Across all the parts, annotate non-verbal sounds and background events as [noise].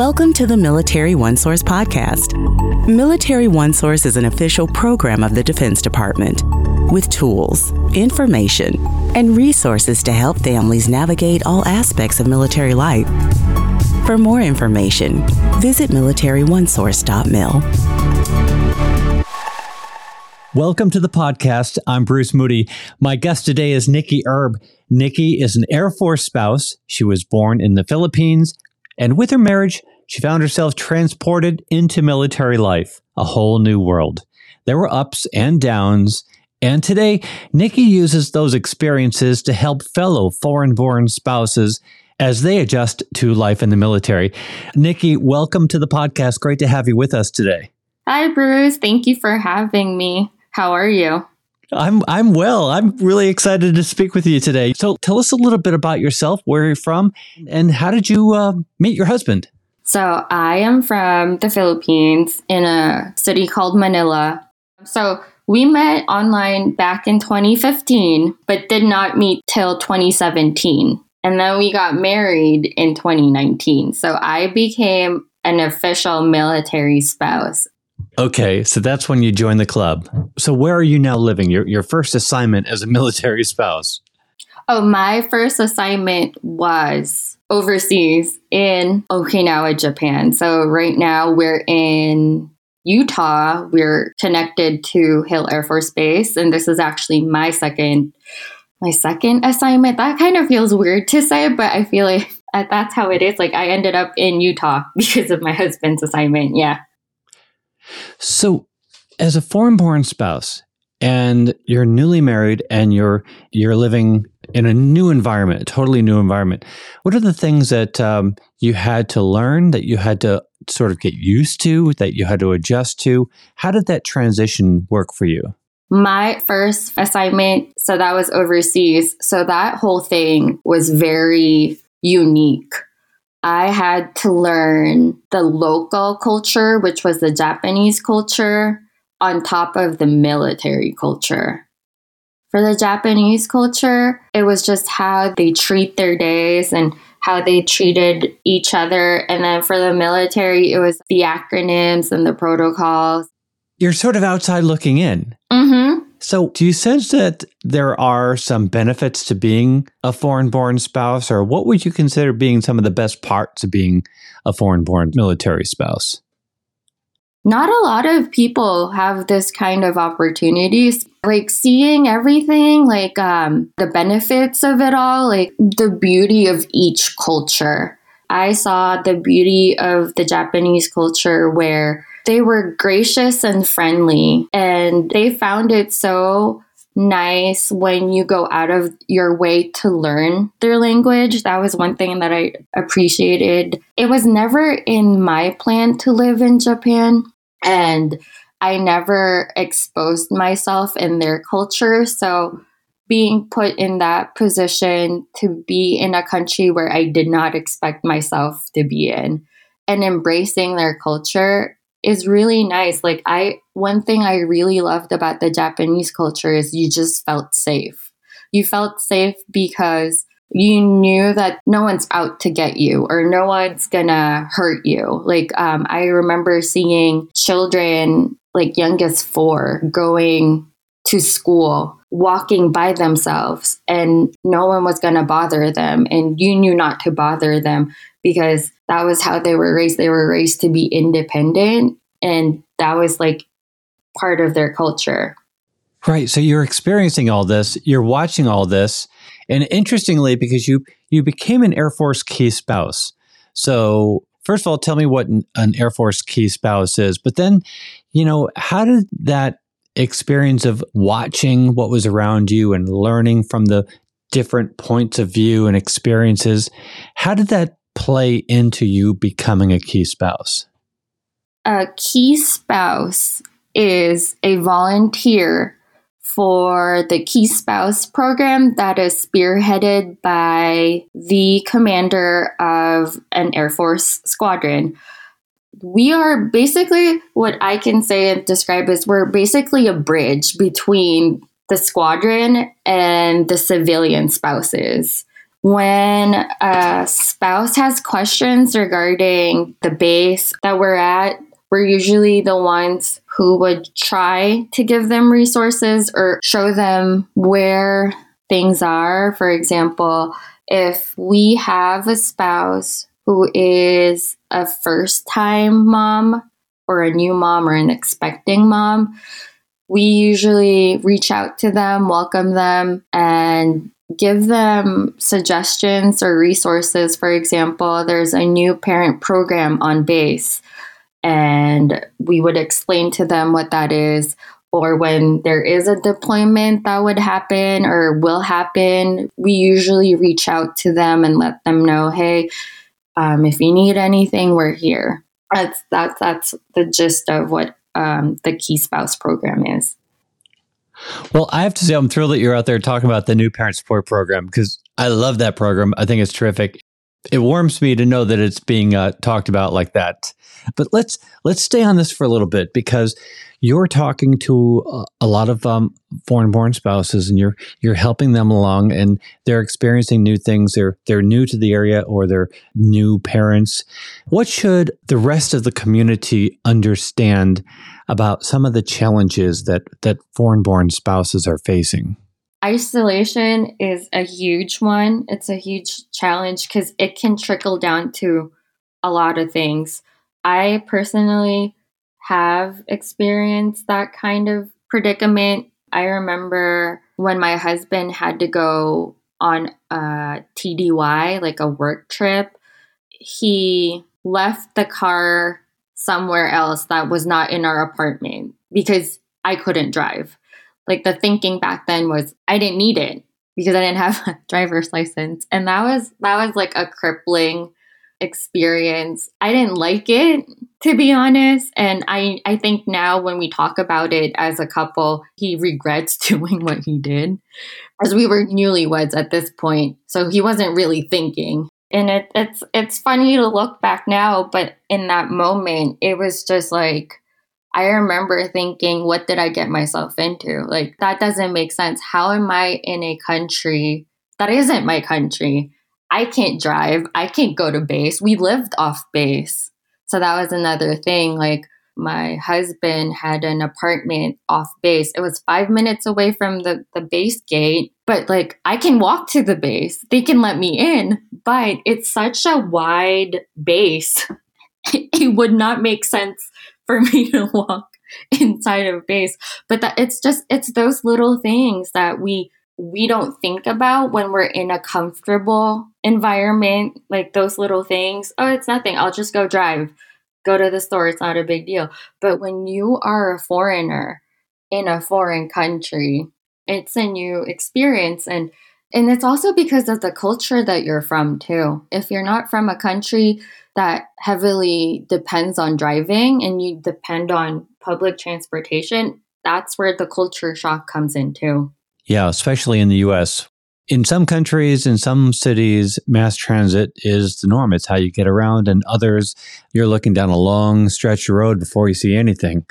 Welcome to the Military OneSource podcast. Military OneSource is an official program of the Defense Department with tools, information, and resources to help families navigate all aspects of military life. For more information, visit militaryonesource.mil. Welcome to the podcast. I'm Bruce Moody. My guest today is Nikki Erb. Nikki is an Air Force spouse. She was born in the Philippines, and with her marriage, she found herself transported into military life, a whole new world. There were ups and downs, and today, Nikki uses those experiences to help fellow foreign born spouses as they adjust to life in the military. Nikki, welcome to the podcast. Great to have you with us today. Hi, Bruce. Thank you for having me. How are you? I'm I'm well. I'm really excited to speak with you today. So tell us a little bit about yourself, where you're from, and how did you uh, meet your husband? So I am from the Philippines in a city called Manila. So we met online back in 2015, but did not meet till 2017. And then we got married in 2019. So I became an official military spouse Okay, so that's when you joined the club. So where are you now living? Your your first assignment as a military [laughs] spouse? Oh, my first assignment was overseas in Okinawa, Japan. So right now we're in Utah. We're connected to Hill Air Force Base and this is actually my second my second assignment. That kind of feels weird to say, but I feel like [laughs] that's how it is. Like I ended up in Utah [laughs] because of my husband's assignment. Yeah. So, as a foreign born spouse, and you're newly married and you're you're living in a new environment, a totally new environment. What are the things that um, you had to learn, that you had to sort of get used to, that you had to adjust to? How did that transition work for you? My first assignment, so that was overseas. So that whole thing was very unique. I had to learn the local culture, which was the Japanese culture, on top of the military culture. For the Japanese culture, it was just how they treat their days and how they treated each other. And then for the military, it was the acronyms and the protocols. You're sort of outside looking in. Mm-hmm. So, do you sense that there are some benefits to being a foreign born spouse, or what would you consider being some of the best parts of being a foreign born military spouse? Not a lot of people have this kind of opportunities. Like seeing everything, like um, the benefits of it all, like the beauty of each culture. I saw the beauty of the Japanese culture where they were gracious and friendly, and they found it so nice when you go out of your way to learn their language. That was one thing that I appreciated. It was never in my plan to live in Japan, and I never exposed myself in their culture. So, being put in that position to be in a country where I did not expect myself to be in and embracing their culture is really nice. Like I one thing I really loved about the Japanese culture is you just felt safe. You felt safe because you knew that no one's out to get you or no one's gonna hurt you. Like um, I remember seeing children like youngest four going to school walking by themselves and no one was to bother them and you knew not to bother them because that was how they were raised. They were raised to be independent, and that was like part of their culture. Right. So you're experiencing all this, you're watching all this, and interestingly, because you you became an Air Force key spouse. So first of all, tell me what an Air Force key spouse is, but then, you know, how did that experience of watching what was around you and learning from the different points of view and experiences, how did that play into you becoming a key spouse? A key spouse is a volunteer for the Key Spouse program that is spearheaded by the commander of an Air Force squadron. We are basically what I can say and describe as we're basically a bridge between the squadron and the civilian spouses when a spouse has questions regarding the base that we're at, we're usually the ones who would try to give them resources or show them where things are. For example, if we have a spouse who is a first time mom or a new mom or an expecting mom, we usually reach out to them, welcome them, and give them suggestions or resources. For example, there's a new parent program on base, and we would explain to them what that is. Or when there is a deployment that would happen or will happen, we usually reach out to them and let them know, hey, um, if you need anything, we're here. That's that's that's the gist of what um, the Key Spouse program is. Well, I have to say, I'm thrilled that you're out there talking about the new parent support program because I love that program. I think it's terrific. It warms me to know that it's being uh, talked about like that. But let's let's stay on this for a little bit because you're talking to a, a lot of um, foreign-born spouses, and you're you're helping them along, and they're experiencing new things. They're they're new to the area, or they're new parents. What should the rest of the community understand about some of the challenges that that foreign-born spouses are facing? Isolation is a huge one. It's a huge challenge because it can trickle down to a lot of things. I personally have experienced that kind of predicament. I remember when my husband had to go on a TDY, like a work trip, he left the car somewhere else that was not in our apartment because I couldn't drive. Like the thinking back then was I didn't need it because I didn't have a [laughs] driver's license. And that was that was like a crippling experience. I didn't like it to be honest, and I I think now when we talk about it as a couple, he regrets [laughs] doing what he did as we were newlyweds at this point. So he wasn't really thinking. And it, it's it's funny to look back now, but in that moment, it was just like I remember thinking, what did I get myself into? Like, that doesn't make sense. How am I in a country that isn't my country? I can't drive. I can't go to base. We lived off base. So that was another thing. Like my husband had an apartment off base. It was five minutes away from the, the base gate, but like I can walk to the base. They can let me in, but it's such a wide base. [laughs] it would not make sense for [laughs] me to walk inside of base. But that it's just it's those little things that we we don't think about when we're in a comfortable environment, like those little things. Oh, it's nothing. I'll just go drive, go to the store. It's not a big deal. But when you are a foreigner in a foreign country, it's a new experience. And and it's also because of the culture that you're from, too. If you're not from a country that heavily depends on driving and you depend on public transportation, that's where the culture shock comes in, too. Yeah, especially in the US. In some countries, in some cities, mass transit is the norm. It's how you get around. And others, you're looking down a long stretch of road before you see anything.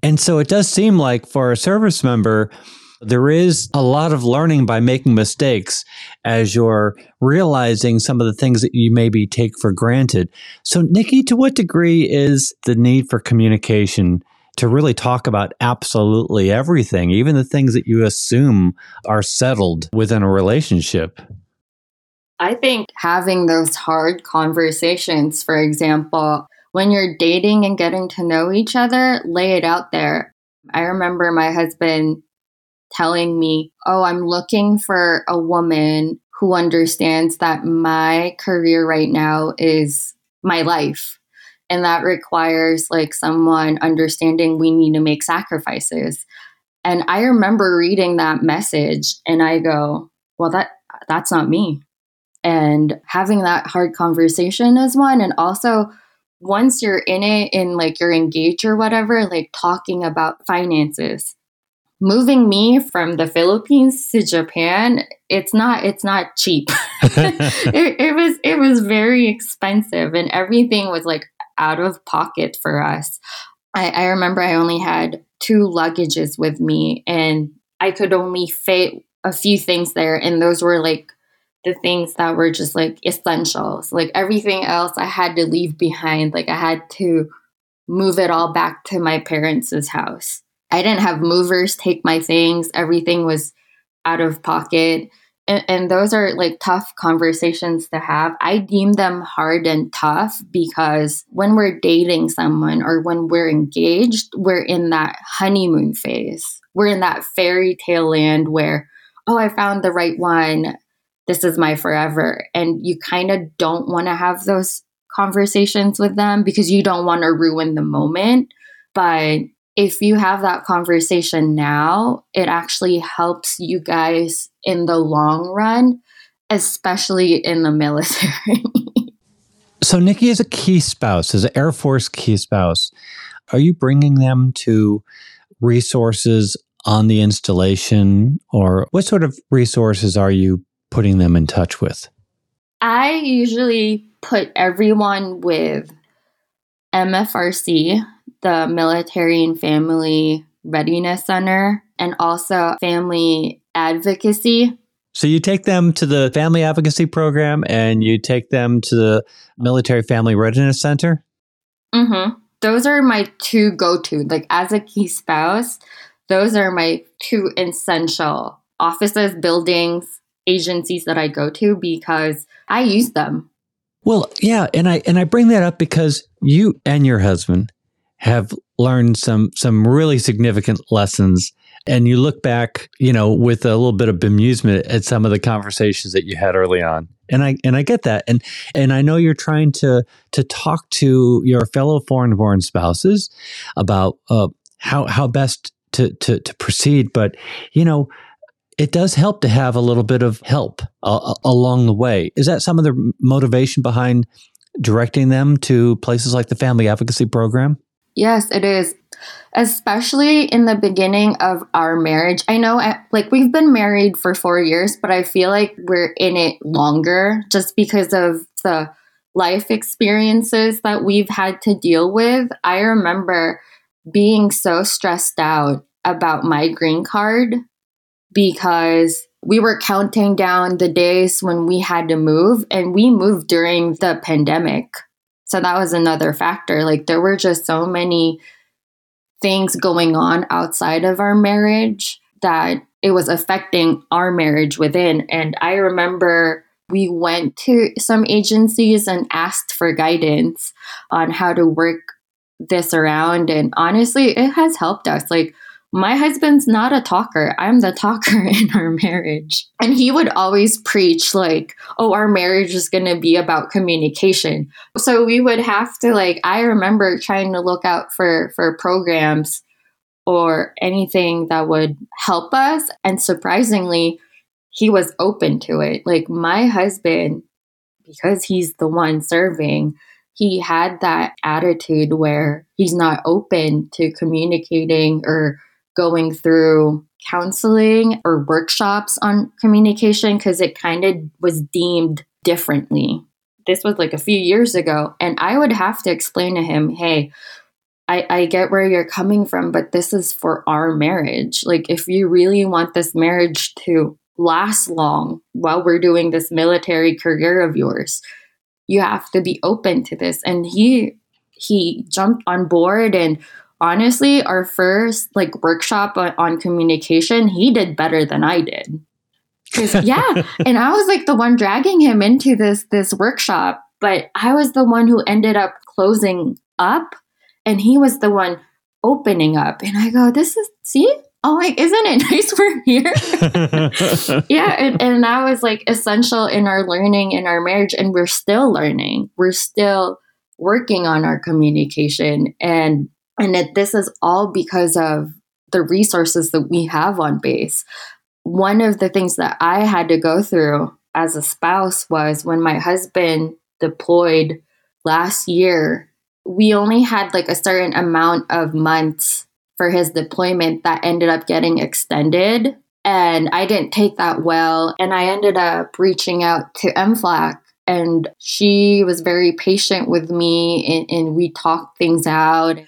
And so it does seem like for a service member, there is a lot of learning by making mistakes as you're realizing some of the things that you maybe take for granted. So, Nikki, to what degree is the need for communication to really talk about absolutely everything, even the things that you assume are settled within a relationship? I think having those hard conversations, for example, when you're dating and getting to know each other, lay it out there. I remember my husband telling me, Oh, I'm looking for a woman who understands that my career right now is my life. And that requires like someone understanding we need to make sacrifices. And i remember reading that message and i go well that that's not me. And having that hard conversation is one. And also once you're in it and like you're engaged or whatever like talking about finances moving me from the philippines to japan it's not it's not cheap [laughs] [laughs] it, it was it was very expensive and everything was like out of pocket for us. I, I remember I only had two luggages with me and I could only fit a few things there. And those were like the things that were just like essentials. Like everything else I had to leave behind. Like I had to move it all back to my parents' house. I didn't have movers take my things. Everything was out of pocket. And, and, those are like tough conversations to have. I deem them hard and tough because when we're dating someone or when we're engaged, we're in that honeymoon phase. We're in that fairy tale land where, oh, I found the right one. This is my forever. And you kind of don't want to have those conversations with them because you don't want to ruin the moment. But if you have that conversation now, it actually helps you guys in the long run, especially in the [laughs] military. so, Nikki is a key spouse, is an Air Force key spouse. Are you bringing them to resources on the installation, or what sort of resources are you putting them in touch with? I usually put everyone with MFRC, the Military and Family Readiness Center, and also Family Advocacy. So you take them to the Family Advocacy Program and you take them to the Military Family Readiness Center? Mm-hmm. Those are my two go-to. Like as a key spouse, those are my two essential offices, buildings, agencies that I go to because I use them. Well, yeah, and I and I bring that up because you and your husband have learned some some really significant lessons and you look back, you know, with a little bit of bemusement at some of the conversations that you had early on. And I and I get that. And and I know you're trying to to talk to your fellow foreign born spouses about uh, how how best to to to proceed, but you know, it does help to have a little bit of help uh, along the way. Is that some of the motivation behind directing them to places like the Family Advocacy Program? Yes, it is. Especially in the beginning of our marriage. I know, like, we've been married for four years, but I feel like we're in it longer just because of the life experiences that we've had to deal with. I remember being so stressed out about my green card because we were counting down the days when we had to move and we moved during the pandemic. So that was another factor. Like there were just so many things going on outside of our marriage that it was affecting our marriage within. And I remember we went to some agencies and asked for guidance on how to work this around. And honestly, it has helped us. Like my husband's not a talker. I'm the talker [laughs] in our marriage. And he would always preach, like, oh, our marriage is going to be about communication. So we would have to, like, I remember trying to look out for, for programs or anything that would help us. And surprisingly, he was open to it. Like, my husband, because he's the one serving, he had that attitude where he's not open to communicating or going through counseling or workshops on communication because it kind of was deemed differently. This was like a few years ago, and I would have to explain to him, hey, I, I get where you're coming from, but this is for our marriage. Like, if you really want this marriage to last long while we're doing this military career of yours, you have to be open to this. And he he jumped on board and honestly, our first like workshop on, on communication, he did better than I did. [laughs] yeah, and I was like the one dragging him into this this workshop, but I was the one who ended up closing up, and he was the one opening up. And I go, "This is see." Oh, like, isn't it [laughs] nice we're here? [laughs] yeah. And, and that was like essential in our learning in our marriage. And we're still learning. We're still working on our communication. And and that this is all because of the resources that we have on base. One of the things that I had to go through as a spouse was when my husband deployed last year, we only had like a certain amount of months for his deployment that ended up getting extended. And I didn't take that well. And I ended up reaching out to MFLC and she was very patient with me and, and we talked things out.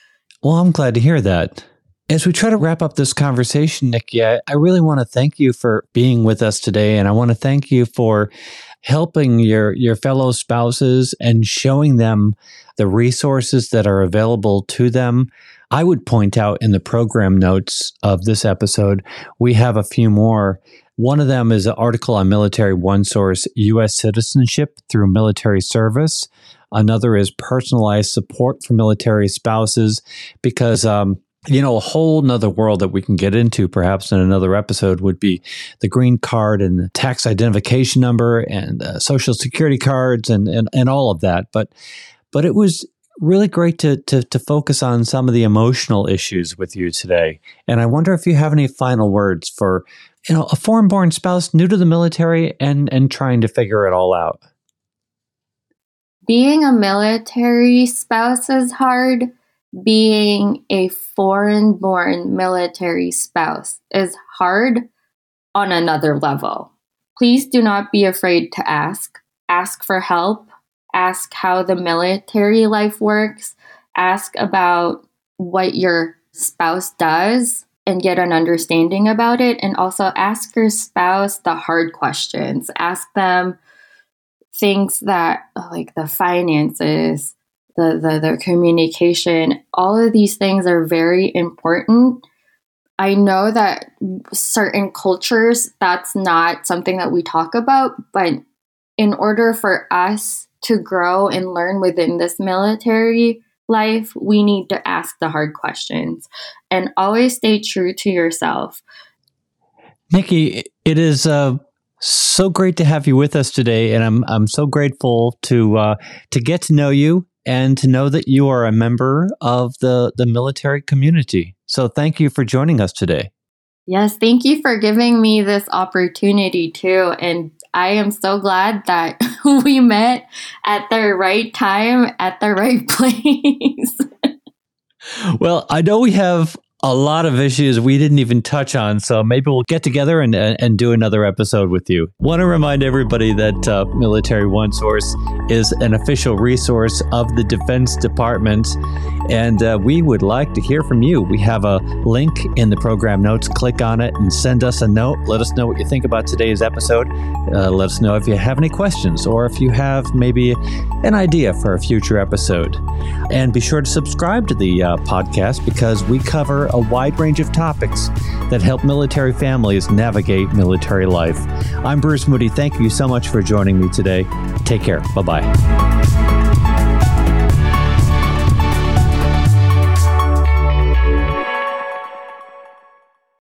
Well, I'm glad to hear that. As we try to wrap up this conversation, Nikki, I, I really want to thank you for being with us today. And I want to thank you for helping your your fellow spouses and showing them the resources that are available to them. I would point out in the program notes of this episode, we have a few more. One of them is an article on Military OneSource U.S. citizenship through military service. Another is personalized support for military spouses because um, you know, a whole nother world that we can get into perhaps in another episode would be the green card and tax identification number and uh, social security cards and, and, and all of that. But, but it was really great to, to, to focus on some of the emotional issues with you today. And I wonder if you have any final words for, you know, a foreign born spouse new to the military and, and trying to figure it all out. Being a military spouse is hard being a foreign born military spouse is hard on another level. Please do not be afraid to ask. Ask for help. Ask how the military life works. Ask about what your spouse does and get an understanding about it. And also ask your spouse the hard questions. Ask them things that, like the finances, the, the, the communication, all of these things are very important. I know that certain cultures, that's not something that we talk about, but in order for us to grow and learn within this military life, we need to ask the hard questions and always stay true to yourself. Nikki, it is uh, so great to have you with us today, and I'm I'm so grateful to uh, to get to know you and to know that you are a member of the, the military community. So thank you for joining us today. Yes, thank you for giving me this opportunity too. And I am so glad that [laughs] we met at the right time at the right [laughs] place. well, I know we have a lot of issues we didn't even touch on. So maybe we'll get together and, and do another episode with you. Want to remind everybody that uh, Military OneSource is an official resource of the Defense Department. And uh, we would like to hear from you. We have a link in the program notes. Click on it and send us a note. Let us know what you think about today's episode. Uh, let us know if you have any questions or if you have maybe an idea for a future episode. And be sure to subscribe to the uh, podcast because we a wide range of topics that help military families navigate military life. I'm Bruce Moody. Thank you so much for joining me today. Take care. Bye bye.